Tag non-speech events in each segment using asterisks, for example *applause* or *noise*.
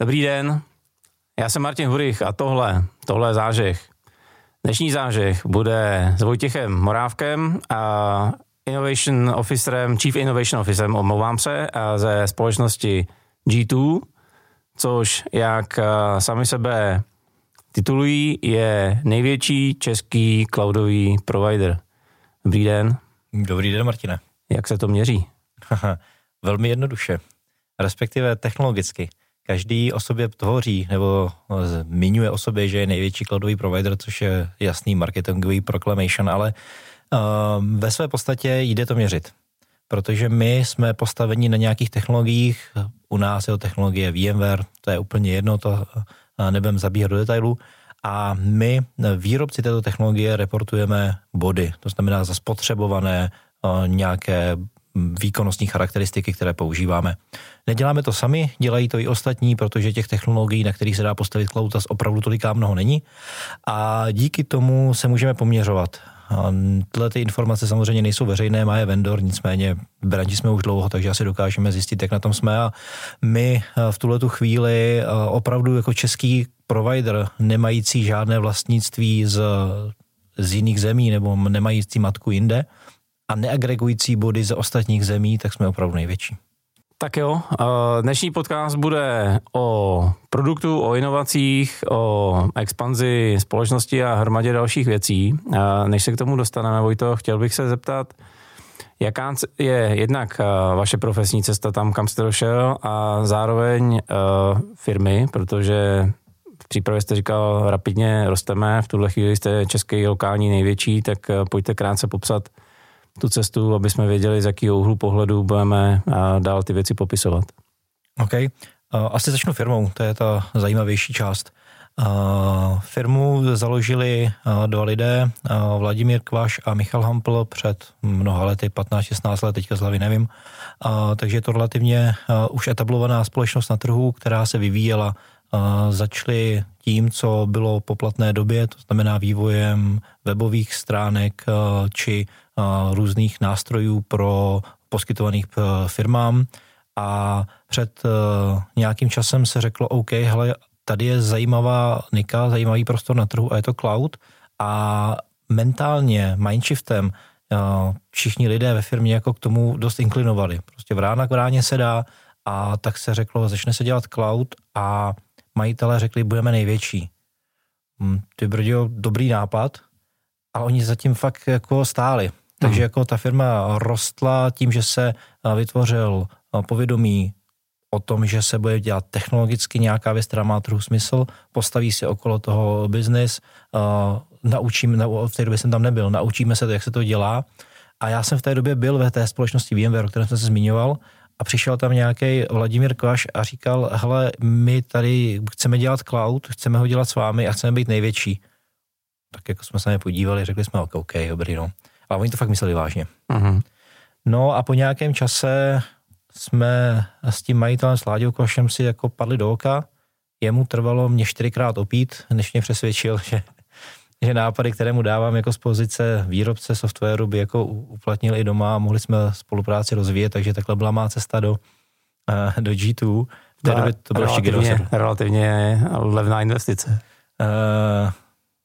Dobrý den, já jsem Martin Hurich a tohle, tohle je zážeh. Dnešní zážeh bude s Vojtěchem Morávkem a Innovation Officerem, Chief Innovation Officerem, omlouvám se, a ze společnosti G2, což, jak sami sebe titulují, je největší český cloudový provider. Dobrý den. Dobrý den, Martine. Jak se to měří? *laughs* Velmi jednoduše, respektive technologicky. Každý o sobě tvoří nebo zmiňuje o sobě, že je největší cloudový provider, což je jasný marketingový proclamation, ale uh, ve své podstatě jde to měřit. Protože my jsme postaveni na nějakých technologiích, u nás je to technologie VMware, to je úplně jedno, to uh, nebudem zabíhat do detailů, a my, výrobci této technologie, reportujeme body, to znamená za spotřebované nějaké výkonnostní charakteristiky, které používáme. Neděláme to sami, dělají to i ostatní, protože těch technologií, na kterých se dá postavit cloud, opravdu toliká mnoho není. A díky tomu se můžeme poměřovat. A tyhle ty informace samozřejmě nejsou veřejné, má je vendor, nicméně v branži jsme už dlouho, takže asi dokážeme zjistit, jak na tom jsme. A my v tuhle tu chvíli opravdu jako český provider, nemající žádné vlastnictví z, z jiných zemí nebo nemající matku jinde, a neagregující body ze ostatních zemí, tak jsme opravdu největší. Tak jo, dnešní podcast bude o produktu, o inovacích, o expanzi společnosti a hromadě dalších věcí. Než se k tomu dostaneme, Vojto, chtěl bych se zeptat, jaká je jednak vaše profesní cesta tam, kam jste došel a zároveň firmy, protože v přípravě jste říkal, rapidně rosteme, v tuhle chvíli jste český lokální největší, tak pojďte krátce popsat, tu cestu, aby jsme věděli, z jakého úhlu pohledu budeme dál ty věci popisovat. OK. Asi začnu firmou, to je ta zajímavější část. Firmu založili dva lidé, Vladimír Kvaš a Michal Hampl před mnoha lety, 15-16 let, teďka z hlavy nevím. Takže je to relativně už etablovaná společnost na trhu, která se vyvíjela začali tím, co bylo po platné době, to znamená vývojem webových stránek či různých nástrojů pro poskytovaných firmám a před nějakým časem se řeklo, OK, hele, tady je zajímavá nika, zajímavý prostor na trhu a je to cloud a mentálně, mindshiftem, všichni lidé ve firmě jako k tomu dost inklinovali. Prostě v rána k ráně se dá a tak se řeklo, začne se dělat cloud a majitelé řekli, budeme největší. Hm, ty brdio, dobrý nápad, ale oni zatím fakt jako stáli. Takže hmm. jako ta firma rostla tím, že se eh, vytvořil eh, povědomí o tom, že se bude dělat technologicky nějaká věc, která má trochu smysl, postaví se okolo toho biznis, uh, naučím, v té době jsem tam nebyl, naučíme se to, jak se to dělá. A já jsem v té době byl ve té společnosti VMware, o které jsem se zmiňoval, a přišel tam nějaký Vladimír Kvaš a říkal, hele, my tady chceme dělat cloud, chceme ho dělat s vámi a chceme být největší. Tak jako jsme se na ně podívali, řekli jsme, OK, okay dobrý, no. Ale oni to fakt mysleli vážně. Uh-huh. No a po nějakém čase jsme s tím majitelem s Láďou Košem si jako padli do oka. Jemu trvalo mě čtyřikrát opít, než mě přesvědčil, *laughs* že že nápady, které mu dávám jako z pozice výrobce softwaru, by jako uplatnil i doma a mohli jsme spolupráci rozvíjet, takže takhle byla má cesta do, uh, do G2. V té době to bylo relativně, ještě relativně levná investice. Uh,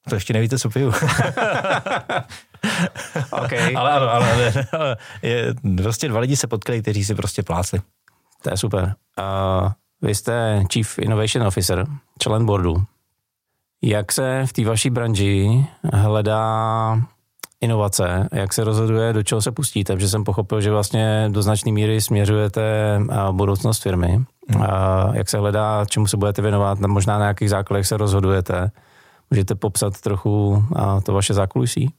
to ještě nevíte, co piju. *laughs* okay. *laughs* ale ano, ale, ale, ale je, prostě dva lidi se potkali, kteří si prostě plácli. To je super. Uh, vy jste Chief Innovation Officer, člen boardu. Jak se v té vaší branži hledá inovace, jak se rozhoduje, do čeho se pustíte, protože jsem pochopil, že vlastně do značné míry směřujete budoucnost firmy. Hmm. Jak se hledá, čemu se budete věnovat, možná na jakých základech se rozhodujete. Můžete popsat trochu to vaše zákulisí?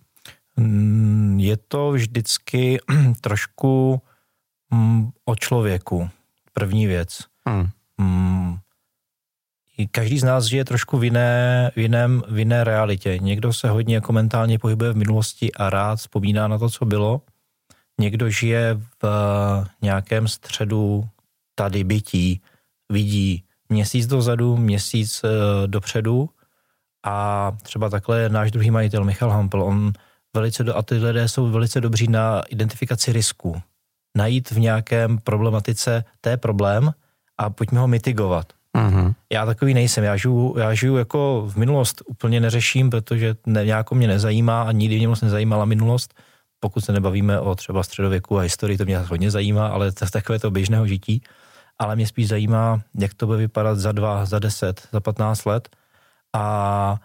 Mm, je to vždycky *clears throat* trošku mm, o člověku. První věc. Hmm. Každý z nás žije trošku v jiné, v, jiném, v jiné realitě. Někdo se hodně jako mentálně pohybuje v minulosti a rád vzpomíná na to, co bylo. Někdo žije v nějakém středu tady bytí, vidí měsíc dozadu, měsíc uh, dopředu a třeba takhle náš druhý majitel Michal Hampel, on velice, do, a ty lidé jsou velice dobří na identifikaci risku. Najít v nějakém problematice té problém a pojďme ho mitigovat. Uh-huh. Já takový nejsem, já žiju, já žiju jako v minulost úplně neřeším, protože ne, nějako mě nezajímá a nikdy mě moc nezajímala minulost, pokud se nebavíme o třeba středověku a historii, to mě hodně zajímá, ale to je takové to běžného žití. Ale mě spíš zajímá, jak to bude vypadat za dva, za deset, za patnáct let. A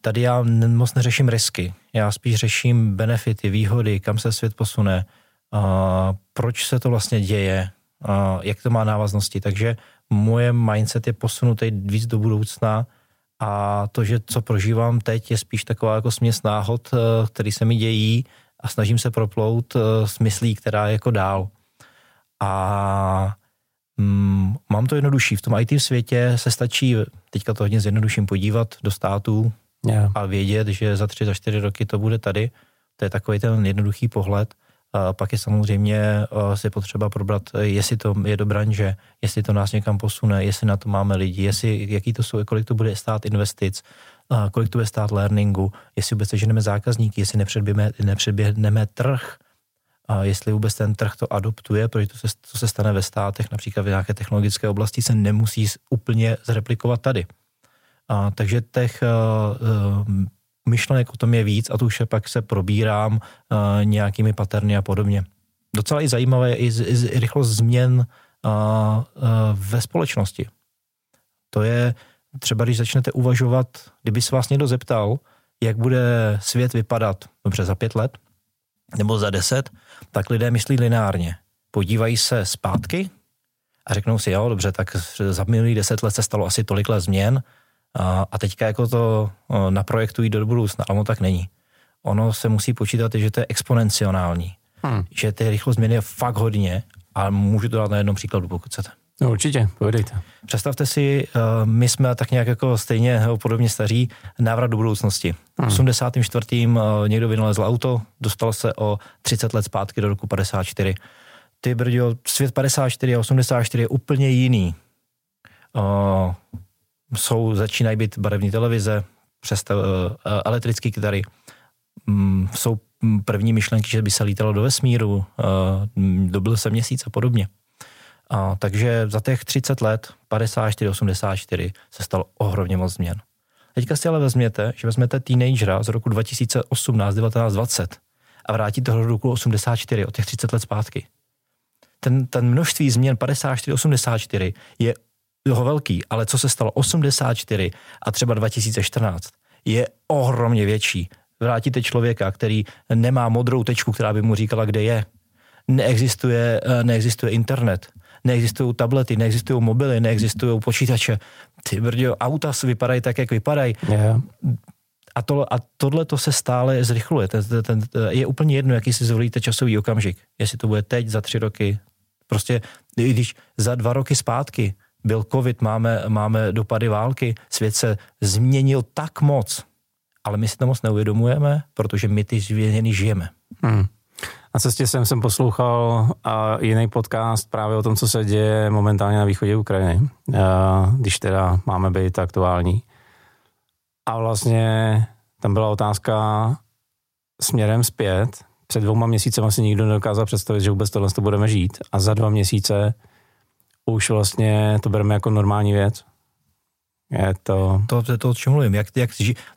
tady já moc neřeším risky. Já spíš řeším benefity, výhody, kam se svět posune, a proč se to vlastně děje, a jak to má návaznosti. Takže moje mindset je posunutý víc do budoucna a to, že co prožívám teď, je spíš taková jako směs náhod, eh, který se mi dějí a snažím se proplout eh, s myslí, která je jako dál. A mm, mám to jednodušší. V tom IT světě se stačí, teďka to hodně zjednoduším, podívat do států yeah. a vědět, že za tři, za čtyři roky to bude tady. To je takový ten jednoduchý pohled. Pak je samozřejmě eh, si potřeba probrat, jestli to je do branže, jestli to nás někam posune, jestli na to máme lidi, jestli, jaký to jsou, kolik to bude stát investic, kolik to bude stát learningu, jestli vůbec seženeme zákazníky, jestli nepředběhneme, nepředběhneme trh, a jestli vůbec ten trh to adoptuje, protože to se, to se stane ve státech, například v nějaké technologické oblasti, se nemusí úplně zreplikovat tady. A, takže těch uh, myšlenek o tom je víc a tu už pak se probírám uh, nějakými paterny a podobně. Docela i zajímavé je i, i, i rychlost změn uh, uh, ve společnosti. To je třeba, když začnete uvažovat, kdyby se vás někdo zeptal, jak bude svět vypadat dobře za pět let nebo za deset, tak lidé myslí lineárně. Podívají se zpátky a řeknou si, jo, dobře, tak za minulých deset let se stalo asi tolik let změn, a teďka jako to naprojektují do budoucna, ale ono tak není. Ono se musí počítat, že to je exponenciální. Hmm. Že ty rychlost změny je fakt hodně a můžu to dát na jednom příkladu, pokud chcete. No určitě, povedejte. Představte si, my jsme tak nějak jako stejně podobně staří, návrat do budoucnosti. Hmm. V 84. někdo vynalezl auto, dostal se o 30 let zpátky do roku 54. Ty brďo, svět 54 a 84 je úplně jiný jsou, začínají být barevní televize, přes uh, elektrické kytary, um, jsou první myšlenky, že by se lítalo do vesmíru, uh, dobil se měsíc a podobně. Uh, takže za těch 30 let, 54, 84, se stalo ohromně moc změn. Teďka si ale vezměte, že vezmete teenagera z roku 2018, 19, 20 a vrátíte ho do roku 84, o těch 30 let zpátky. Ten, ten množství změn 54, 84 je toho velký, ale co se stalo 84 a třeba 2014, je ohromně větší. Vrátíte člověka, který nemá modrou tečku, která by mu říkala, kde je. Neexistuje, eh, neexistuje internet, neexistují tablety, neexistují mobily, neexistují počítače. Ty brďo, auta vypadají tak, jak vypadají. Yeah. A, to, a tohle to se stále zrychluje. Ten, ten, ten, je úplně jedno, jaký si zvolíte časový okamžik. Jestli to bude teď, za tři roky. Prostě, když za dva roky zpátky byl covid, máme, máme dopady války, svět se změnil tak moc, ale my si to moc neuvědomujeme, protože my ty změny žijeme. Hmm. Na cestě jsem, jsem poslouchal a jiný podcast právě o tom, co se děje momentálně na východě Ukrajiny, a, když teda máme být aktuální. A vlastně tam byla otázka směrem zpět. Před dvouma měsíci asi nikdo nedokázal představit, že vůbec tohle to budeme žít. A za dva měsíce už vlastně to bereme jako normální věc. Je to... To je to, o čem mluvím. Jak, jak,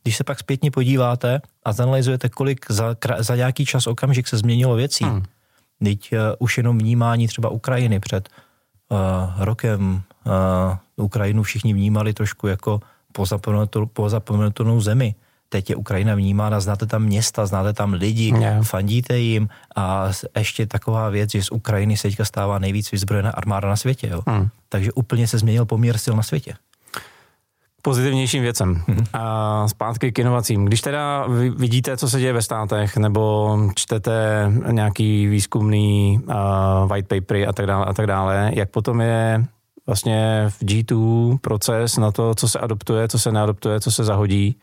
když se pak zpětně podíváte a zanalizujete, kolik za, za nějaký čas okamžik se změnilo věcí, hmm. teď uh, už jenom vnímání třeba Ukrajiny před uh, rokem uh, Ukrajinu všichni vnímali trošku jako pozapomenutou zemi teď je Ukrajina vnímána, znáte tam města, znáte tam lidi, yeah. fandíte jim a ještě taková věc, že z Ukrajiny se teďka stává nejvíc vyzbrojená armáda na světě. Jo? Hmm. Takže úplně se změnil poměr sil na světě pozitivnějším věcem. Mm-hmm. A zpátky k inovacím. Když teda vidíte, co se děje ve státech, nebo čtete nějaký výzkumný uh, white papery a tak dále a tak dále, jak potom je vlastně v G2 proces na to, co se adoptuje, co se neadoptuje, co se zahodí,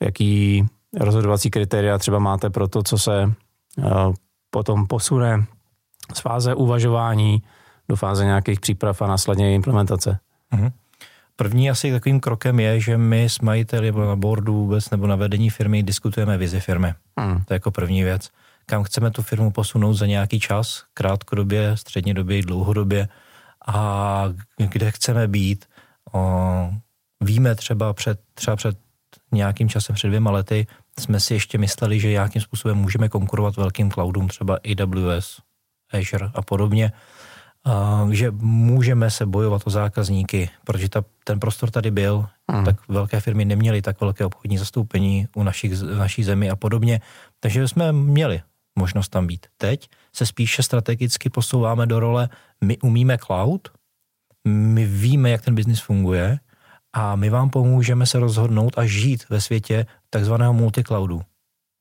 jaký rozhodovací kritéria třeba máte pro to, co se potom posune z fáze uvažování do fáze nějakých příprav a následně implementace. Mm-hmm. První asi takovým krokem je, že my s majiteli nebo na boardu vůbec nebo na vedení firmy diskutujeme vizi firmy. Mm. To je jako první věc. Kam chceme tu firmu posunout za nějaký čas, krátkodobě, střednědobě, dlouhodobě a kde chceme být. Víme třeba před, třeba před nějakým časem, před dvěma lety, jsme si ještě mysleli, že nějakým způsobem můžeme konkurovat velkým cloudům, třeba AWS, Azure a podobně, že můžeme se bojovat o zákazníky, protože ta, ten prostor tady byl, hmm. tak velké firmy neměly tak velké obchodní zastoupení u našich, naší zemi a podobně, takže jsme měli možnost tam být. Teď se spíše strategicky posouváme do role, my umíme cloud, my víme, jak ten biznis funguje a my vám pomůžeme se rozhodnout a žít ve světě takzvaného multicloudu.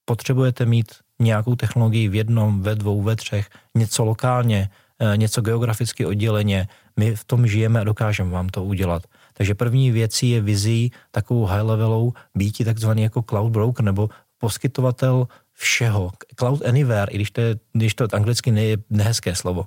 Potřebujete mít nějakou technologii v jednom, ve dvou, ve třech, něco lokálně, eh, něco geograficky odděleně. My v tom žijeme a dokážeme vám to udělat. Takže první věcí je vizí takovou high levelou být takzvaný jako cloud broker nebo poskytovatel všeho. Cloud anywhere, i když to je, když to anglicky je nehezké slovo.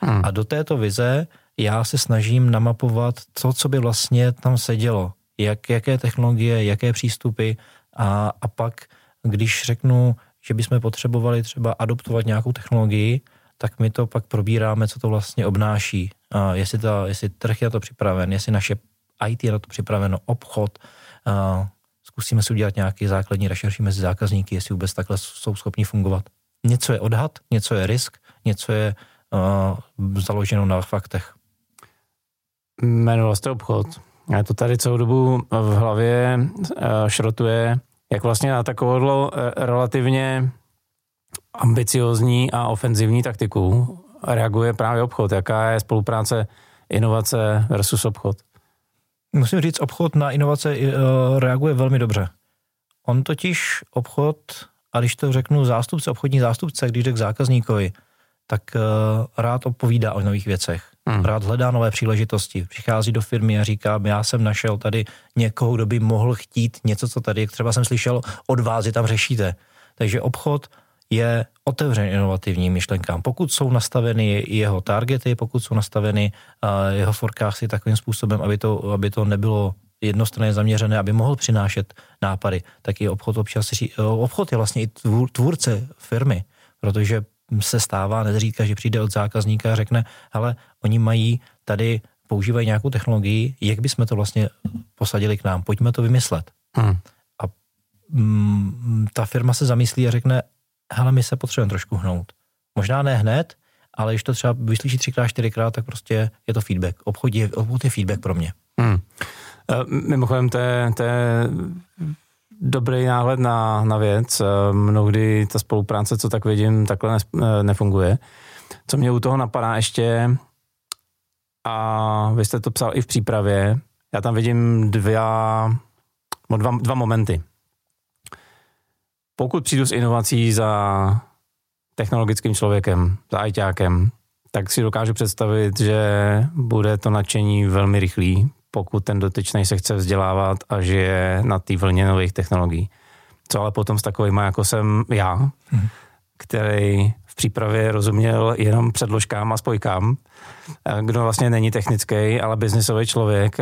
Hmm. A do této vize já se snažím namapovat to, co by vlastně tam sedělo. Jak, jaké technologie, jaké přístupy a, a pak, když řeknu, že bychom potřebovali třeba adoptovat nějakou technologii, tak my to pak probíráme, co to vlastně obnáší. A jestli, to, jestli trh je na to připraven, jestli naše IT je na to připraveno, obchod, a zkusíme si udělat nějaký základní rešerši mezi zákazníky, jestli vůbec takhle jsou schopni fungovat. Něco je odhad, něco je risk, něco je založeno na faktech. Jmenoval jste obchod. A to tady celou dobu v hlavě uh, šrotuje, jak vlastně na takovou uh, relativně ambiciozní a ofenzivní taktiku reaguje právě obchod. Jaká je spolupráce inovace versus obchod? Musím říct, obchod na inovace uh, reaguje velmi dobře. On totiž obchod, a když to řeknu zástupce, obchodní zástupce, když řekl zákazníkovi, tak rád opovídá o nových věcech. Hmm. Rád hledá nové příležitosti. Přichází do firmy a říká, já jsem našel tady někoho, kdo by mohl chtít něco, co tady, třeba jsem slyšel od vás, že tam řešíte. Takže obchod je otevřen inovativním myšlenkám. Pokud jsou nastaveny jeho targety, pokud jsou nastaveny uh, jeho forecasty takovým způsobem, aby to, aby to nebylo jednostranně zaměřené, aby mohl přinášet nápady, tak i obchod občas, obchod je vlastně i tvůrce firmy, protože se stává nezřídka, že přijde od zákazníka a řekne, ale oni mají tady, používají nějakou technologii, jak bychom to vlastně posadili k nám, pojďme to vymyslet. Hmm. A mm, ta firma se zamyslí a řekne, hele, my se potřebujeme trošku hnout. Možná ne hned, ale když to třeba vyslyší třikrát, čtyřikrát, tak prostě je to feedback. Obchod je, obchod je feedback pro mě. Hmm. Mimochodem, to je, to je dobrý náhled na, na věc. Mnohdy ta spolupráce, co tak vidím, takhle nefunguje. Co mě u toho napadá ještě, a vy jste to psal i v přípravě, já tam vidím dva, dva, dva momenty. Pokud přijdu s inovací za technologickým člověkem, za ajťákem, tak si dokážu představit, že bude to nadšení velmi rychlý, pokud ten dotyčný se chce vzdělávat a žije na té vlně nových technologií. Co ale potom s takovými, jako jsem já, hmm. Který v přípravě rozuměl jenom předložkám a spojkám, kdo vlastně není technický, ale biznisový člověk,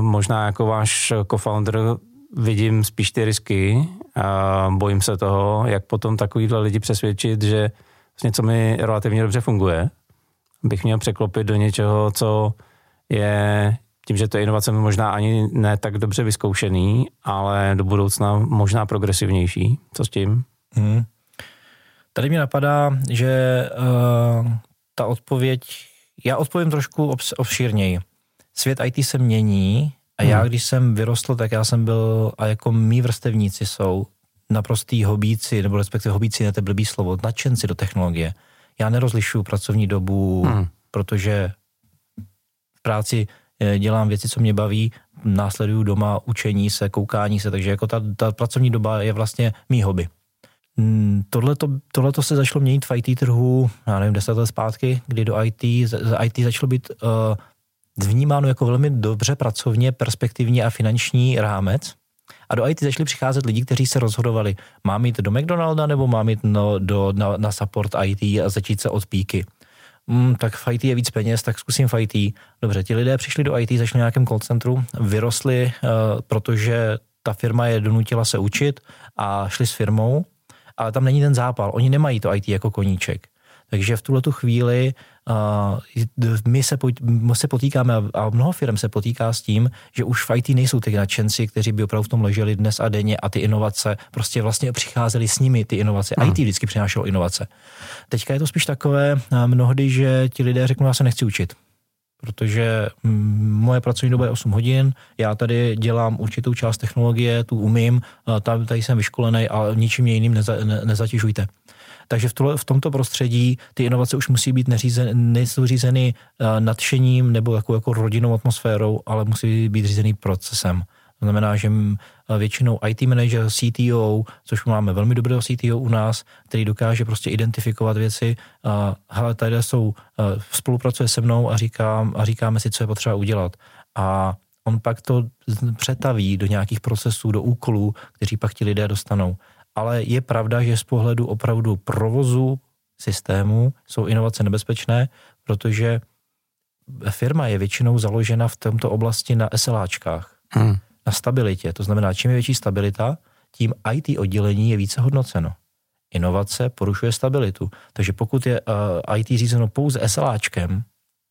možná jako váš co-founder vidím spíš ty risky a bojím se toho, jak potom takovýhle lidi přesvědčit, že vlastně co mi relativně dobře funguje, bych měl překlopit do něčeho, co je tím, že to je inovace možná ani ne tak dobře vyzkoušený, ale do budoucna možná progresivnější. Co s tím? Hmm. Tady mi napadá, že uh, ta odpověď, já odpovím trošku obs, obšírněji. Svět IT se mění a já, hmm. když jsem vyrostl, tak já jsem byl, a jako mý vrstevníci jsou naprostý hobíci, nebo respektive hobíci, ne to blbý slovo, nadšenci do technologie. Já nerozlišuju pracovní dobu, hmm. protože v práci Eh, dělám věci, co mě baví, následuju doma učení se, koukání se, takže jako ta, ta pracovní doba je vlastně mý hobby. Hmm, Tohle to se začalo měnit v IT trhu, já nevím, deset let zpátky, kdy do IT, IT začalo být uh, vnímáno jako velmi dobře pracovně, perspektivní a finanční rámec. A do IT začali přicházet lidi, kteří se rozhodovali, mám jít do McDonalda nebo mám jít no, do, na, na support IT a začít se od píky mm, tak v IT je víc peněz, tak zkusím v IT. Dobře, ti lidé přišli do IT, začali nějakém call centru, vyrostli, uh, protože ta firma je donutila se učit a šli s firmou, ale tam není ten zápal. Oni nemají to IT jako koníček. Takže v tuhle tu chvíli uh, my, se, my se potýkáme a mnoho firm se potýká s tím, že už v IT nejsou ty nadšenci, kteří by opravdu v tom leželi dnes a denně a ty inovace prostě vlastně přicházely s nimi ty inovace. Hmm. IT vždycky přinášelo inovace. Teďka je to spíš takové mnohdy, že ti lidé řeknou, já se nechci učit protože mm, moje pracovní doba je 8 hodin, já tady dělám určitou část technologie, tu umím, tady, tady jsem vyškolený a ničím jiným neza, ne, nezatěžujte. Takže v, tohle, v tomto prostředí ty inovace už musí být neřízen, nejsou řízeny nadšením nebo jako, jako rodinnou atmosférou, ale musí být řízený procesem. To znamená, že většinou IT manager, CTO, což máme velmi dobrého CTO u nás, který dokáže prostě identifikovat věci. Hele, tady jsou, spolupracuje se mnou a, říká, a říkáme si, co je potřeba udělat. A on pak to přetaví do nějakých procesů, do úkolů, kteří pak ti lidé dostanou. Ale je pravda, že z pohledu opravdu provozu systému jsou inovace nebezpečné, protože firma je většinou založena v tomto oblasti na SLAčkách. Hmm na stabilitě. To znamená, čím je větší stabilita, tím IT oddělení je více hodnoceno. Inovace porušuje stabilitu. Takže pokud je uh, IT řízeno pouze SLAčkem,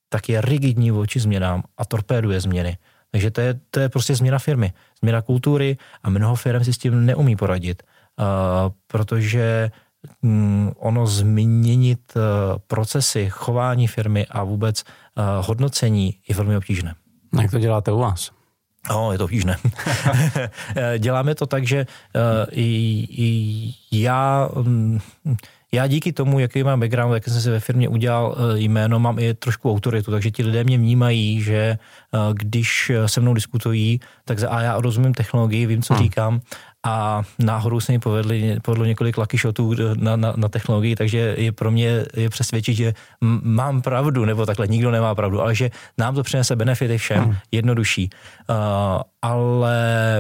tak je rigidní vůči změnám a torpéduje změny. Takže to je, to je prostě změna firmy, změna kultury a mnoho firm si s tím neumí poradit, uh, protože um, ono změnit uh, procesy, chování firmy a vůbec uh, hodnocení je velmi obtížné. Jak to děláte u vás? No, je to ne. *laughs* Děláme to tak, že uh, já, um, já díky tomu, jaký mám background, jak jsem si ve firmě udělal uh, jméno, mám i trošku autoritu, takže ti lidé mě vnímají, že uh, když se mnou diskutují, tak za A já rozumím technologii, vím, co hmm. říkám a náhodou se mi povedli, povedlo několik lucky shotů na, na, na technologii, takže je pro mě je přesvědčit, že mám pravdu, nebo takhle nikdo nemá pravdu, ale že nám to přinese benefity všem, hmm. jednodušší. Uh, ale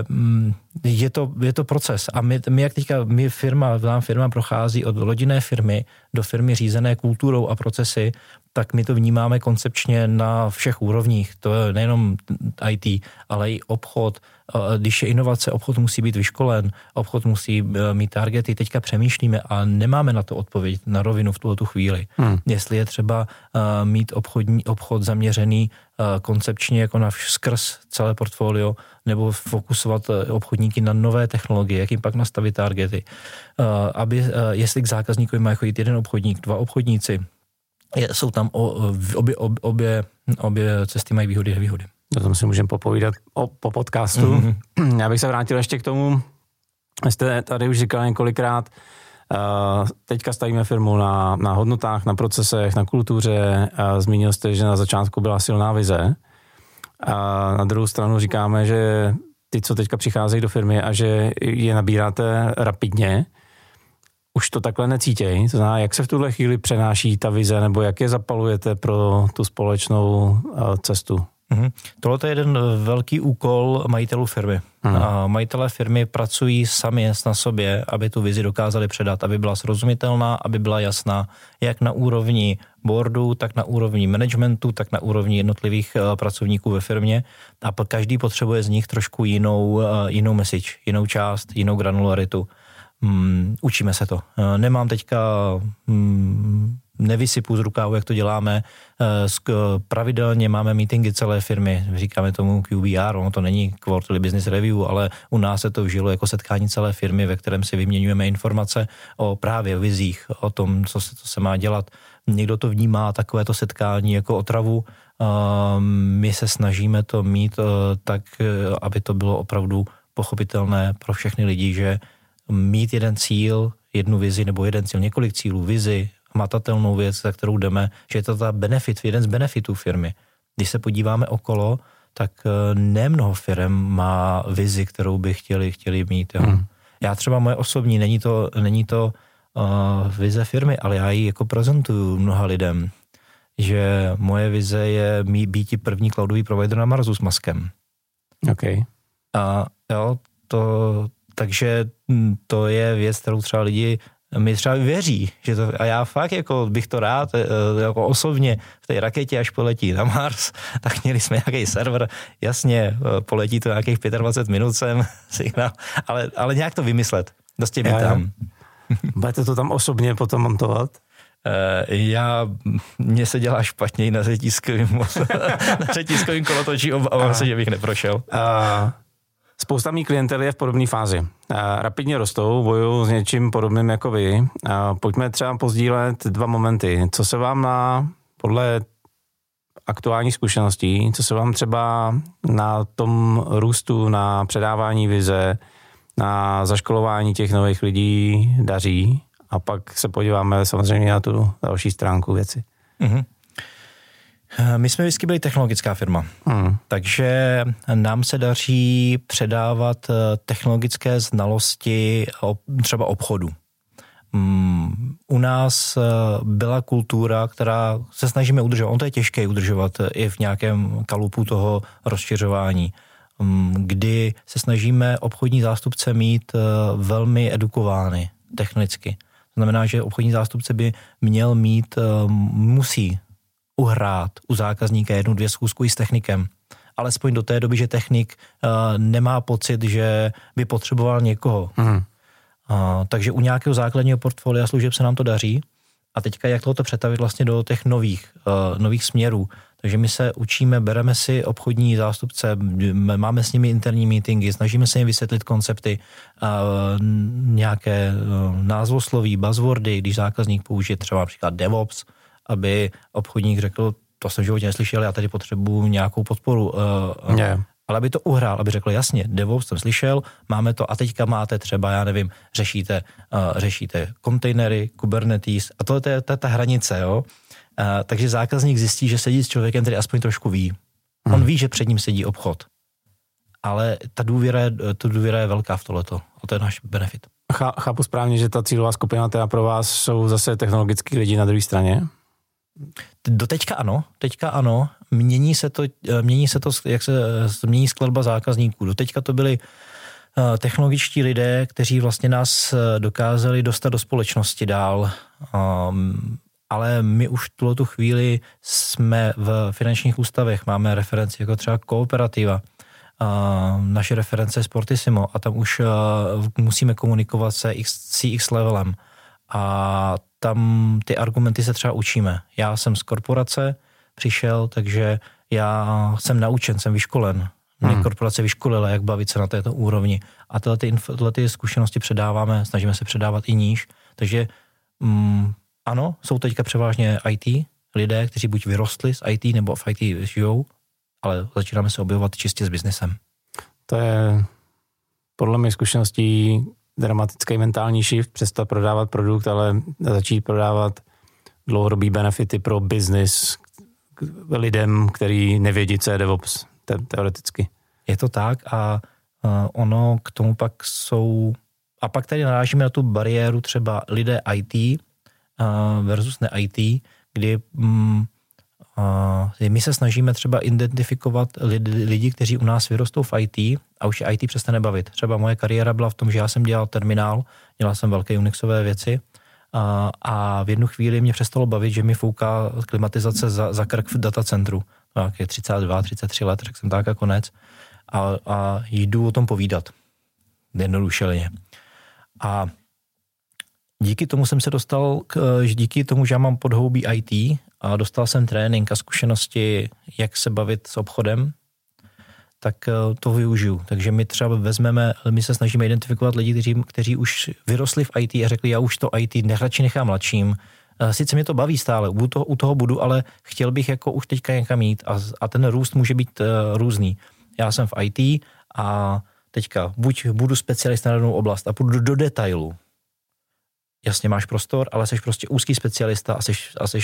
mm, je to, je to proces a my, my jak teďka, my firma, nám firma prochází od rodinné firmy do firmy řízené kulturou a procesy, tak my to vnímáme koncepčně na všech úrovních. To je nejenom IT, ale i obchod. Když je inovace, obchod musí být vyškolen, obchod musí e, mít targety. Teďka přemýšlíme a nemáme na to odpověď na rovinu v tuto chvíli. Hmm. Jestli je třeba e, mít obchodní, obchod zaměřený e, koncepčně jako na skrz celé portfolio, nebo fokusovat obchodníky na nové technologie, jak jim pak nastavit targety. Aby, jestli k zákazníkovi má chodit jeden obchodník, dva obchodníci, je, jsou tam o, obě, obě, obě, obě cesty mají výhody a nevýhody. O tom si můžeme popovídat o, po podcastu. Mm-hmm. *clears throat* Já bych se vrátil ještě k tomu, jste tady už říkal několikrát, Uh, teďka stavíme firmu na, na hodnotách, na procesech, na kultuře. Uh, zmínil jste, že na začátku byla silná vize. A na druhou stranu říkáme, že ty, co teďka přicházejí do firmy a že je nabíráte rapidně, už to takhle necítějí. To znamená, jak se v tuhle chvíli přenáší ta vize, nebo jak je zapalujete pro tu společnou eh, cestu? Mm-hmm. Tohle je jeden velký úkol majitelů firmy. Mm. A majitelé firmy pracují sami na sobě, aby tu vizi dokázali předat, aby byla srozumitelná, aby byla jasná, jak na úrovni boardu, tak na úrovni managementu, tak na úrovni jednotlivých uh, pracovníků ve firmě. A každý potřebuje z nich trošku jinou, uh, jinou message, jinou část, jinou granularitu mm, učíme se to. Eh, nemám teďka, mm, nevysypu z rukávu, jak to děláme. Eh, pravidelně máme meetingy celé firmy, říkáme tomu QBR, ono to není Quarterly Business Review, ale u nás se to vžilo jako setkání celé firmy, ve kterém si vyměňujeme informace o právě vizích, o tom, co se, co se má dělat. Někdo to vnímá takovéto setkání jako otravu, eh, my se snažíme to mít tak, aby to bylo opravdu pochopitelné pro všechny lidi, že mít jeden cíl, jednu vizi nebo jeden cíl, několik cílů, vizi, matatelnou věc, za kterou jdeme, že je to ta benefit, jeden z benefitů firmy. Když se podíváme okolo, tak eh, nemnoho firm má vizi, kterou by chtěli, chtěli mít. Jo. Hmm. Já třeba moje osobní, není to, není to uh, vize firmy, ale já ji jako prezentuju mnoha lidem, že moje vize je mít být první cloudový provider na Marsu s Maskem. OK. A jo, to, takže hm, to je věc, kterou třeba lidi mi třeba věří, že to, a já fakt jako bych to rád e, jako osobně v té raketě, až poletí na Mars, *laughs* tak měli jsme nějaký server, jasně, e, poletí to nějakých 25 minut sem, *laughs* signál, ale, ale nějak to vymyslet, prostě být tam. *laughs* Budete to tam osobně potom montovat? Já, mně se dělá špatně na řetízkovým, na řetízkovým kolotočí, obávám se, že bych neprošel. Uh, spousta mý klientel je v podobné fázi. Rapidně rostou, bojují s něčím podobným jako vy. Pojďme třeba pozdílet dva momenty. Co se vám na, podle aktuální zkušeností, co se vám třeba na tom růstu, na předávání vize, na zaškolování těch nových lidí daří a pak se podíváme samozřejmě na tu další stránku věci. Mm-hmm. My jsme vždycky byli technologická firma, hmm. takže nám se daří předávat eh, technologické znalosti třeba obchodu. Mm, u nás eh, byla kultura, která se snažíme udržovat. On to je těžké udržovat eh, i v nějakém kalupu toho rozšiřování, mm, kdy se snažíme obchodní zástupce mít eh, velmi edukovány technicky. To znamená, že obchodní zástupce by měl mít, musí uhrát u zákazníka jednu, dvě schůzku i s technikem. Alespoň do té doby, že technik nemá pocit, že by potřeboval někoho. Hmm a, takže u nějakého základního portfolia služeb se nám to daří. A teďka jak tohoto přetavit vlastně do těch nových, uh, nových směrů. Takže my se učíme, bereme si obchodní zástupce, máme s nimi interní meetingy, snažíme se jim vysvětlit koncepty, uh, nějaké uh, názvosloví, buzzwordy, když zákazník použije třeba například DevOps, aby obchodník řekl, to jsem v životě neslyšel, já tady potřebuji nějakou podporu. Uh, yeah ale aby to uhrál, aby řekl jasně, DevOps jsem slyšel, máme to a teďka máte třeba, já nevím, řešíte, uh, řešíte kontejnery, Kubernetes a to je ta, ta hranice, jo. Uh, takže zákazník zjistí, že sedí s člověkem, který aspoň trošku ví. Hmm. On ví, že před ním sedí obchod. Ale ta důvěra, je, ta důvěra je velká v tohleto. A to je náš benefit. Chápu správně, že ta cílová skupina teda pro vás jsou zase technologický lidi na druhé straně? Do teďka ano, teďka ano. Mění se to, eh, mění se to, jak se změní skladba zákazníků. Do teďka to byli eh, technologičtí lidé, kteří vlastně nás eh, dokázali dostat do společnosti dál. Um, ale my už v tu chvíli jsme v finančních ústavech, máme referenci jako třeba kooperativa, uh, naše reference je Sportissimo a tam už musíme komunikovat se CX levelem. A tam ty argumenty se třeba učíme. Já jsem z korporace přišel, takže já jsem naučen, jsem vyškolen. Mě hmm. korporace vyškolila, jak bavit se na této úrovni. A tyhle, ty, tyhle ty zkušenosti předáváme, snažíme se předávat i níž. Takže mm, ano, jsou teďka převážně IT lidé, kteří buď vyrostli z IT nebo v IT žijou, ale začínáme se objevovat čistě s biznesem. To je podle mě zkušeností dramatický mentální shift, přestat prodávat produkt, ale začít prodávat dlouhodobý benefity pro business lidem, který nevědí, co je DevOps te- teoreticky. Je to tak a uh, ono k tomu pak jsou, a pak tady narážíme na tu bariéru třeba lidé IT uh, versus ne IT, kdy um, my se snažíme třeba identifikovat lidi, lidi, kteří u nás vyrostou v IT a už IT přestane bavit. Třeba moje kariéra byla v tom, že já jsem dělal terminál, dělal jsem velké Unixové věci a, a v jednu chvíli mě přestalo bavit, že mi fouká klimatizace za, za krk v datacentru. Tak je 32, 33 let, řekl jsem tak a konec. A, a jdu o tom povídat. Jednodušeně. A díky tomu jsem se dostal, k, díky tomu, že já mám podhoubí IT a dostal jsem trénink a zkušenosti, jak se bavit s obchodem, tak eh, to využiju. Takže my třeba vezmeme, my se snažíme identifikovat lidi, kteří, kteří už vyrostli v IT a řekli, já už to IT radši nechám mladším. Eh, sice mě to baví stále, u toho, u toho budu, ale chtěl bych jako už teďka někam jít a, a ten růst může být uh, různý. Já jsem v IT a teďka buď budu specialista na danou oblast a půjdu do, do detailu. Jasně máš prostor, ale jsi prostě úzký specialista a jsi, a jsi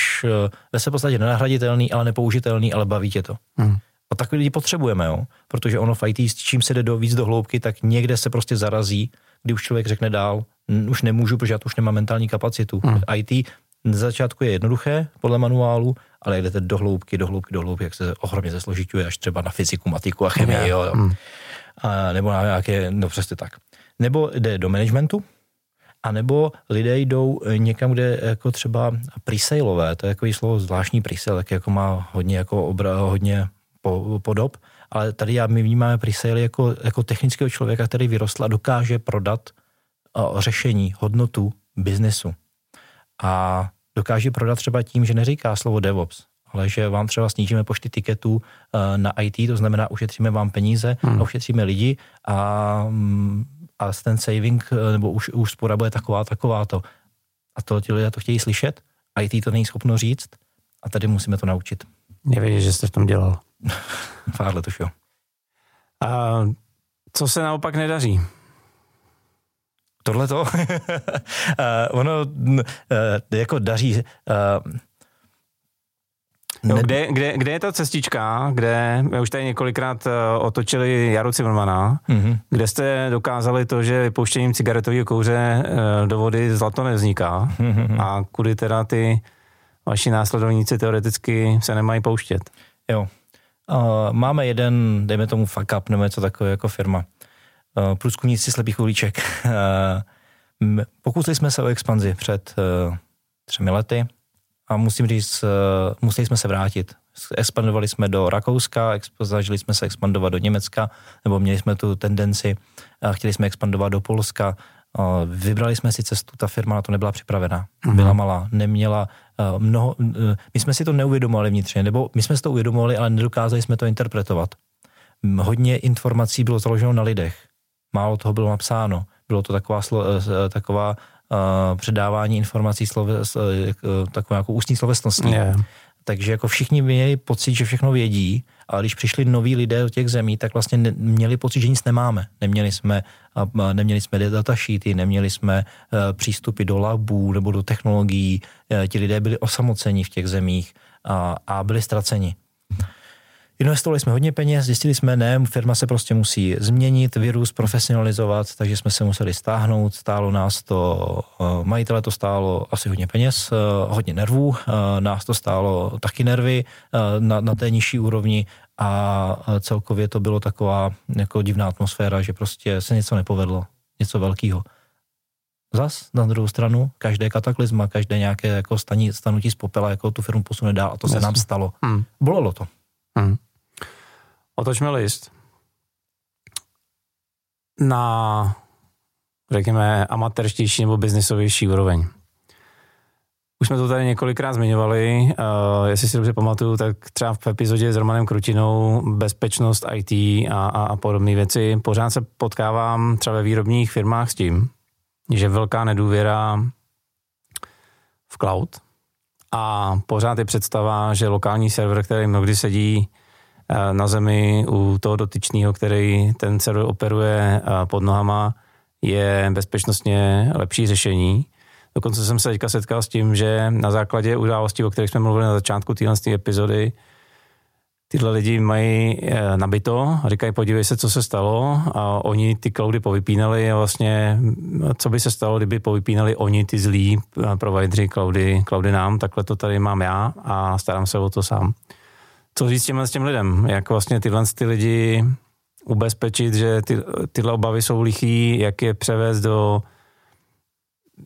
ve se podstatě nenahraditelný, ale nepoužitelný, ale baví tě to. Hmm. A takový lidi potřebujeme, jo? protože ono v IT, s čím se jde do, víc do hloubky, tak někde se prostě zarazí, kdy už člověk řekne dál, už nemůžu, protože já to už nemám mentální kapacitu. Hmm. IT na začátku je jednoduché, podle manuálu, ale jak jdete do hloubky, do hloubky, do hloubky, jak se ohromně zesložituje až třeba na fyziku, matiku a chemii, jo, jo. Hmm. A, nebo na nějaké, no přesně tak. Nebo jde do managementu, a nebo lidé jdou někam, kde jako třeba presaleové, to je jako slovo zvláštní presale, tak jako má hodně jako obra, hodně podob, ale tady já, my vnímáme presale jako, jako technického člověka, který vyrostl a dokáže prodat o, řešení, hodnotu biznesu. A dokáže prodat třeba tím, že neříká slovo DevOps, ale že vám třeba snížíme počty tiketů eh, na IT, to znamená, ušetříme vám peníze hmm. a ušetříme lidi a, mm, a ten saving eh, nebo už, už spora bude taková, taková to. A to ti lidé to chtějí slyšet, IT to není schopno říct a tady musíme to naučit. Nevědět, že jste v tom dělal. *laughs* Pár let už jo. A co se naopak nedaří? Tohle to, uh, *laughs* ono uh, jako daří, Jo, kde, kde, kde je ta cestička, kde my už tady několikrát uh, otočili Jaru Cimrmana, mm-hmm. kde jste dokázali to, že vypouštěním cigaretového kouře uh, do vody zlato nevzniká mm-hmm. a kudy teda ty vaši následovníci teoreticky se nemají pouštět. Jo. Uh, máme jeden, dejme tomu fuck up, nebo něco takové jako firma. Uh, průzkumníci slepých uliček. Uh, pokusili jsme se o expanzi před uh, třemi lety a musím říct, uh, museli jsme se vrátit. Expandovali jsme do Rakouska, zažili jsme se expandovat do Německa, nebo měli jsme tu tendenci, chtěli jsme expandovat do Polska, Vybrali jsme si cestu, ta firma na to nebyla připravená. Mm-hmm. Byla malá, neměla mnoho, my jsme si to neuvědomovali vnitřně, nebo my jsme si to uvědomovali, ale nedokázali jsme to interpretovat. Hodně informací bylo založeno na lidech. Málo toho bylo napsáno. Bylo to taková, taková předávání informací slove, uh, takovou jako ústní slovesností. Yeah. Takže jako všichni měli pocit, že všechno vědí, ale když přišli noví lidé do těch zemí, tak vlastně ne, měli pocit, že nic nemáme. Neměli jsme, neměli jsme datasheety, neměli jsme uh, přístupy do labů nebo do technologií. Ti lidé byli osamoceni v těch zemích a, a byli ztraceni. Investovali jsme hodně peněz, zjistili jsme, ne, firma se prostě musí změnit, vyrůst, profesionalizovat, takže jsme se museli stáhnout, stálo nás to, eh, majitele to stálo asi hodně peněz, eh, hodně nervů, eh, nás to stálo taky nervy na, na té nižší úrovni a celkově to bylo taková jako divná atmosféra, že prostě se něco nepovedlo, něco velkého. Zas na druhou stranu, každé kataklizma, každé nějaké jako staní, stanutí z popela, jako tu firmu posune dál a to se nám stalo. Hmm. Bolelo to. Hmm. Otočme list na, řekněme, amatérštější nebo biznisovější úroveň. Už jsme to tady několikrát zmiňovali, uh, jestli si dobře pamatuju, tak třeba v epizodě s Romanem Krutinou bezpečnost IT a, a, a podobné věci. Pořád se potkávám třeba ve výrobních firmách s tím, že velká nedůvěra v cloud a pořád je představa, že lokální server, který mnohdy sedí na zemi u toho dotyčného, který ten server operuje eh, pod nohama, je bezpečnostně lepší řešení. Dokonce jsem se teďka setkal s tím, že na základě událostí, o kterých jsme mluvili na začátku téhle epizody, tyhle lidi mají eh, nabito říkají, podívej se, co se stalo a oni ty cloudy povypínali a vlastně, co by se stalo, kdyby povypínali oni ty zlí provideři cloudy, cloudy nám, takhle to tady mám já a starám se o to sám co říct s těm lidem, jak vlastně tyhle ty lidi ubezpečit, že ty, tyhle obavy jsou lichý, jak je převést do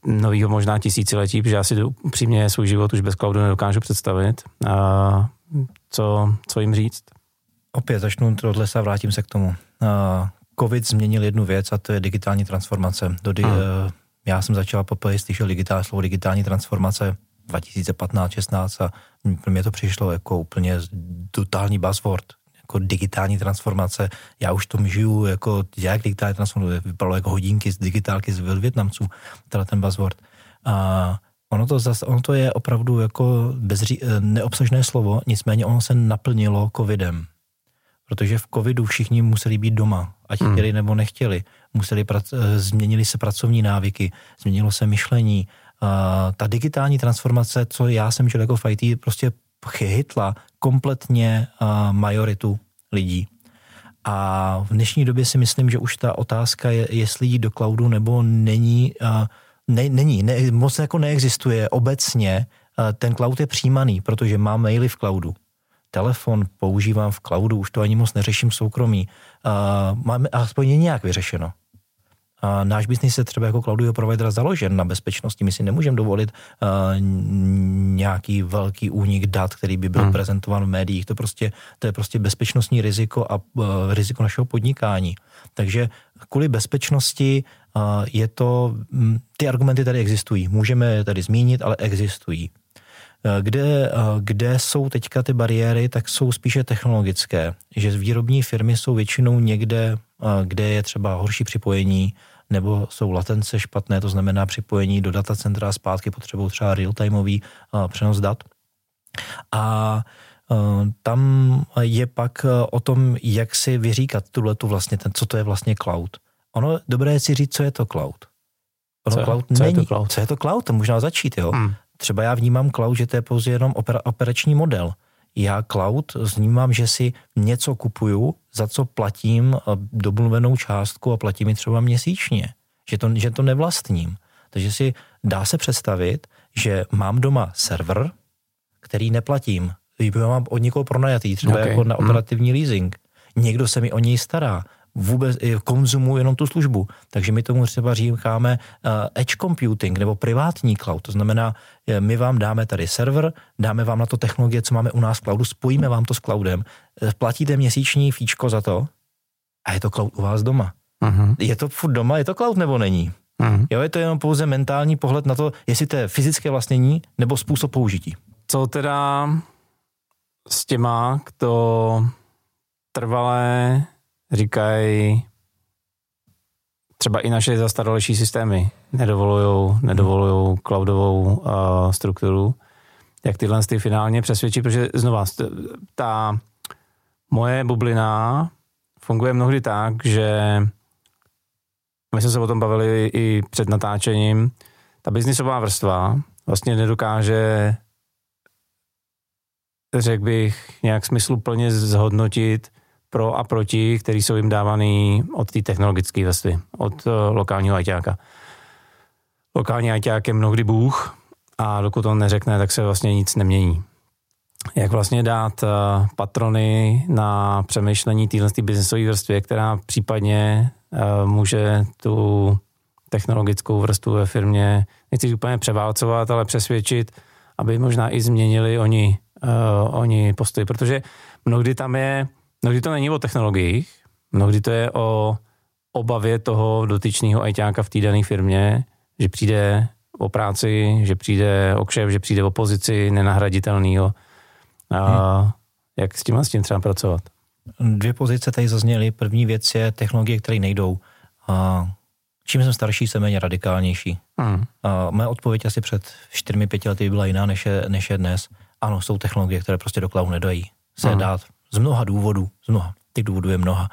nového možná tisíciletí, protože já si upřímně svůj život už bez cloudu nedokážu představit. A co, co jim říct? Opět začnu tohle se a vrátím se k tomu. COVID změnil jednu věc a to je digitální transformace. Do di- hmm. Já jsem začal poprvé slyšel digitální slovo digitální transformace 2015-16 a mě to přišlo jako úplně totální buzzword, jako digitální transformace. Já už tom žiju, jako jak digitální transformace, vypadalo jako hodinky z digitálky z Větnamců, teda ten buzzword. A ono to, zase, ono to je opravdu jako bezří, neobsažné slovo, nicméně ono se naplnilo covidem. Protože v covidu všichni museli být doma, ať hmm. chtěli nebo nechtěli. Museli prac, změnili se pracovní návyky, změnilo se myšlení, ta digitální transformace, co já jsem žil jako v IT, prostě chytla kompletně majoritu lidí. A v dnešní době si myslím, že už ta otázka je, jestli jít do cloudu nebo není, ne, není, ne, moc jako neexistuje obecně. Ten cloud je přijímaný, protože mám maily v cloudu. Telefon používám v cloudu, už to ani moc neřeším soukromí. Máme aspoň nějak vyřešeno. A náš biznis je třeba jako cloudového providera založen na bezpečnosti. My si nemůžeme dovolit uh, nějaký velký únik dat, který by byl hmm. prezentován v médiích. To, prostě, to je prostě bezpečnostní riziko a uh, riziko našeho podnikání. Takže kvůli bezpečnosti je to, mm, ty argumenty tady existují. Můžeme je tady zmínit, ale existují. Kde, kde jsou teďka ty bariéry, tak jsou spíše technologické. Že výrobní firmy jsou většinou někde, kde je třeba horší připojení, nebo jsou latence špatné, to znamená připojení do datacentra zpátky potřebují třeba real-timeový přenos dat. A tam je pak o tom, jak si vyříkat tuhle tu vlastně, ten, co to je vlastně cloud. Ono dobré je si říct, co je to cloud. Ono co, cloud co není. Je to cloud? Co je to cloud? To možná začít, jo. Hmm. Třeba já vnímám cloud, že to je pouze jenom opera, operační model. Já cloud vnímám, že si něco kupuju, za co platím domluvenou částku a platím ji třeba měsíčně. Že to, že to nevlastním. Takže si dá se představit, že mám doma server, který neplatím. Já mám od někoho pronajatý, třeba okay. jako na hmm. operativní hmm. leasing. Někdo se mi o něj stará vůbec konzumují jenom tu službu. Takže my tomu třeba říkáme uh, edge computing nebo privátní cloud. To znamená, my vám dáme tady server, dáme vám na to technologie, co máme u nás v cloudu, spojíme vám to s cloudem, eh, platíte měsíční fíčko za to a je to cloud u vás doma. Uh-huh. Je to furt doma, je to cloud nebo není? Uh-huh. Jo, je to jenom pouze mentální pohled na to, jestli to je fyzické vlastnění nebo způsob použití. Co teda s těma, kdo trvalé říkají, třeba i naše zastaralejší systémy nedovolují nedovolujou cloudovou uh, strukturu, jak tyhle ty finálně přesvědčí, protože znova, ta moje bublina funguje mnohdy tak, že my jsme se o tom bavili i před natáčením, ta biznisová vrstva vlastně nedokáže, řekl bych, nějak smysluplně zhodnotit pro a proti, který jsou jim dávaný od té technologické vrstvy, od uh, lokálního ajťáka. Lokální ajťák je mnohdy bůh a dokud on neřekne, tak se vlastně nic nemění. Jak vlastně dát uh, patrony na přemýšlení téhle biznesové vrstvě, která případně uh, může tu technologickou vrstvu ve firmě, nechci úplně převálcovat, ale přesvědčit, aby možná i změnili oni, uh, oni postoj, protože mnohdy tam je Mnohdy to není o technologiích, mnohdy to je o obavě toho dotyčného ajťáka v té dané firmě, že přijde o práci, že přijde o kšev, že přijde o pozici nenahraditelného. A hmm. jak s tím s tím třeba pracovat? Dvě pozice tady zazněly. První věc je technologie, které nejdou. A čím jsem starší, jsem méně radikálnější. Hmm. A moje odpověď asi před 4-5 lety byla jiná, než je, než je dnes. Ano, jsou technologie, které prostě do cloudu nedají se hmm. dát z mnoha důvodů, z mnoha, těch důvodů je mnoha,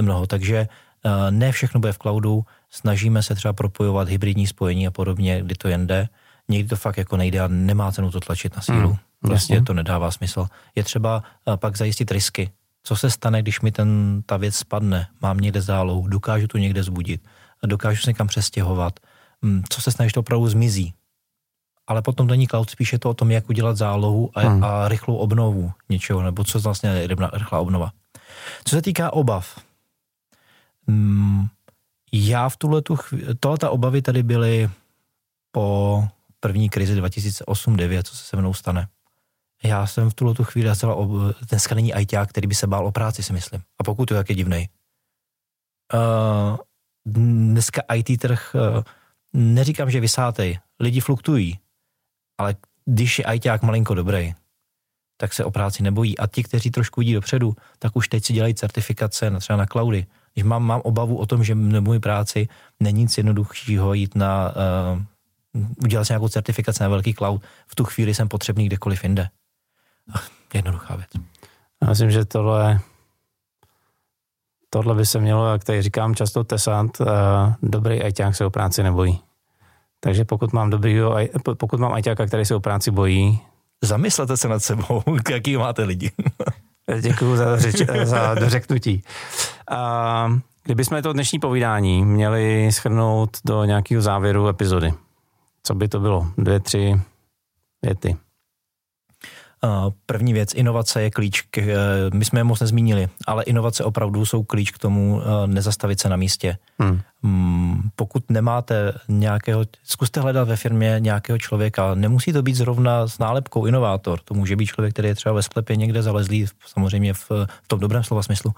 mnoho, takže eh, ne všechno bude v cloudu, snažíme se třeba propojovat hybridní spojení a podobně, kdy to jen jde, někdy to fakt jako nejde a nemá cenu to tlačit na sílu. Hmm, prostě to nedává smysl. Je třeba eh, pak zajistit risky. Co se stane, když mi ten, ta věc spadne? Mám někde zálohu, dokážu tu někde zbudit, dokážu se někam přestěhovat. Hmm, co se stane, když to opravdu zmizí? Ale potom není cloud, spíše to o tom, jak udělat zálohu a, hmm. a rychlou obnovu něčeho, nebo co vlastně je rychlá obnova. Co se týká obav, mm, já v tuhle tu chvíli, tohle obavy tady byly po první krizi 2008-2009, co se se mnou stane. Já jsem v tuhle tu chvíli docela, ob... dneska není ITák, který by se bál o práci, si myslím. A pokud to jak je divnej. Uh, dneska IT trh, uh, neříkám, že vysátej, lidi fluktují, ale když je ajťák malinko dobrý, tak se o práci nebojí. A ti, kteří trošku vidí dopředu, tak už teď si dělají certifikace na, třeba na cloudy. Když mám, mám obavu o tom, že nebo práci není nic jednoduššího jít na, uh, udělat si nějakou certifikaci na velký cloud, v tu chvíli jsem potřebný kdekoliv jinde. *laughs* Jednoduchá věc. Já myslím, že tohle tohle by se mělo, jak tady říkám často, tesant, uh, dobrý ajťák se o práci nebojí. Takže pokud mám dobrýho, pokud mám ajťáka, který se o práci bojí, Zamyslete se nad sebou, *laughs* jaký máte lidi. *laughs* Děkuji za, řeč, za dořeknutí. A kdybychom to dnešní povídání měli schrnout do nějakého závěru epizody, co by to bylo? Dvě, tři věty. První věc, inovace je klíč, k, eh, my jsme je moc nezmínili, ale inovace opravdu jsou klíč k tomu eh, nezastavit se na místě. Hmm. Mm, pokud nemáte nějakého, zkuste hledat ve firmě nějakého člověka, nemusí to být zrovna s nálepkou inovátor, to může být člověk, který je třeba ve sklepě někde zalezlý, samozřejmě v, v tom dobrém slova smyslu,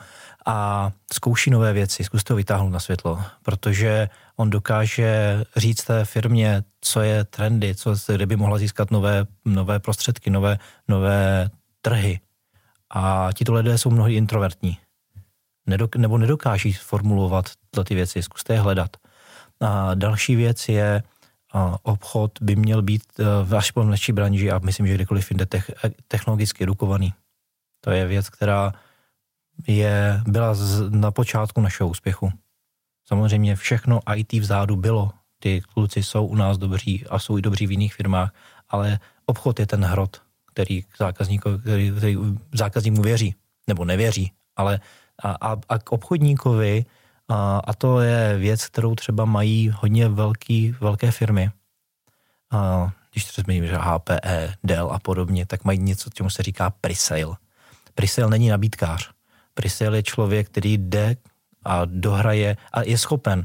a zkouší nové věci, zkuste ho vytáhnout na světlo, protože On dokáže říct té firmě, co je trendy, co, kde by mohla získat nové, nové prostředky, nové, nové trhy. A tito lidé jsou mnohdy introvertní. Nedok, nebo nedokáží formulovat ty věci, zkuste je hledat. A další věc je, a obchod by měl být e, v až po branži a myslím, že kdekoliv jinde technologicky edukovaný. To je věc, která je, byla z, na počátku našeho úspěchu. Samozřejmě všechno IT vzadu bylo. Ty kluci jsou u nás dobří a jsou i dobří v jiných firmách, ale obchod je ten hrot, který zákazníkovi, který, který zákazník mu věří, nebo nevěří, ale a, a, a k obchodníkovi, a, a to je věc, kterou třeba mají hodně velký, velké firmy. A, když třeba že HPE, Dell a podobně, tak mají něco, čemu se říká pre-sale. Pre-sale není nabídkář. Pre-sale je člověk, který jde a dohraje a je schopen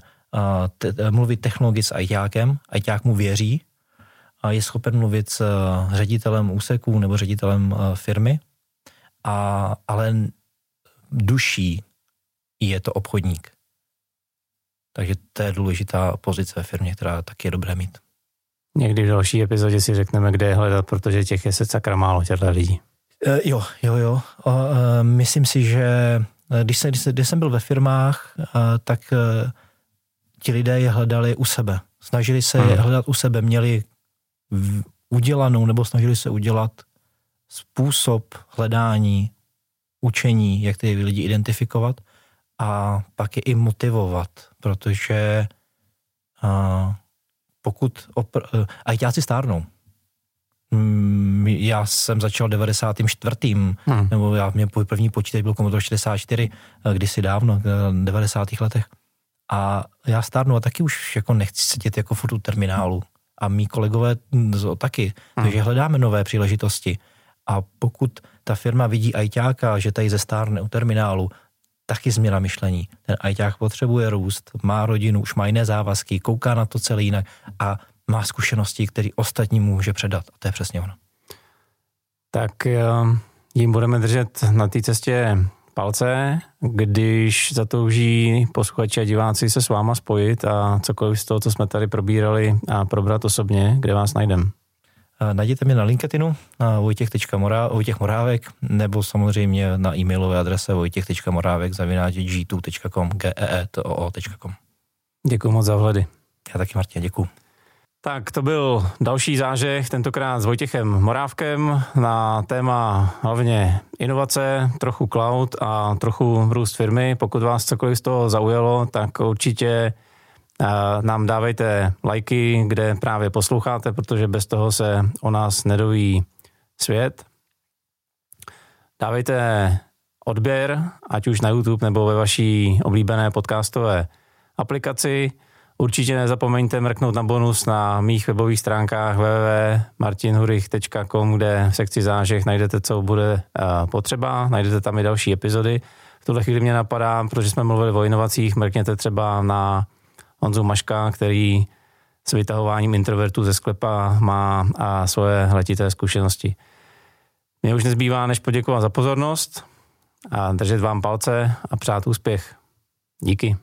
te, mluvit technologicky s ajťákem, ajťák mu věří, a je schopen mluvit s ředitelem úseků nebo ředitelem firmy, a, ale duší je to obchodník. Takže to je důležitá pozice ve firmě, která taky je dobré mít. Někdy v další epizodě si řekneme, kde je hledat, protože těch je se sakra málo těchto lidí. Uh, jo, jo, jo. Uh, myslím si, že e, když jsem, když jsem byl ve firmách, tak ti lidé je hledali u sebe. Snažili se hmm. je hledat u sebe, měli v, udělanou nebo snažili se udělat způsob hledání, učení, jak ty lidi identifikovat a pak je i motivovat, protože uh, pokud opr- ajťáci stárnou, mm, já jsem začal 94. Hmm. nebo já, mě první počítač byl Commodore 64, kdysi dávno, v 90. letech. A já stárnu a taky už jako nechci sedět jako furt u terminálu. A mý kolegové taky. Hmm. Takže hledáme nové příležitosti. A pokud ta firma vidí ajťáka, že tady ze stárne u terminálu, taky změna myšlení. Ten ajťák potřebuje růst, má rodinu, už má jiné závazky, kouká na to celé jinak a má zkušenosti, které ostatní může předat. A to je přesně ono. Tak eh, jim budeme držet na té cestě palce, když zatouží posluchači a diváci se s váma spojit a cokoliv z toho, co jsme tady probírali a probrat osobně, kde vás najdeme. Najděte mě na LinkedInu na Vojtěch Morávek nebo samozřejmě na e-mailové adrese vojtěch.morávek zavináč g2.com geetoo.com Děkuji moc za vhledy. Já taky Martin, děkuji. Tak to byl další zážeh, tentokrát s Vojtěchem Morávkem na téma hlavně inovace, trochu cloud a trochu růst firmy. Pokud vás cokoliv z toho zaujalo, tak určitě nám dávejte lajky, kde právě posloucháte, protože bez toho se o nás nedoví svět. Dávejte odběr, ať už na YouTube nebo ve vaší oblíbené podcastové aplikaci. Určitě nezapomeňte mrknout na bonus na mých webových stránkách www.martinhurich.com, kde v sekci zážeh najdete, co bude potřeba, najdete tam i další epizody. V tuhle chvíli mě napadá, protože jsme mluvili o inovacích, mrkněte třeba na Honzu Maška, který s vytahováním introvertů ze sklepa má a svoje letité zkušenosti. Mně už nezbývá, než poděkovat za pozornost a držet vám palce a přát úspěch. Díky.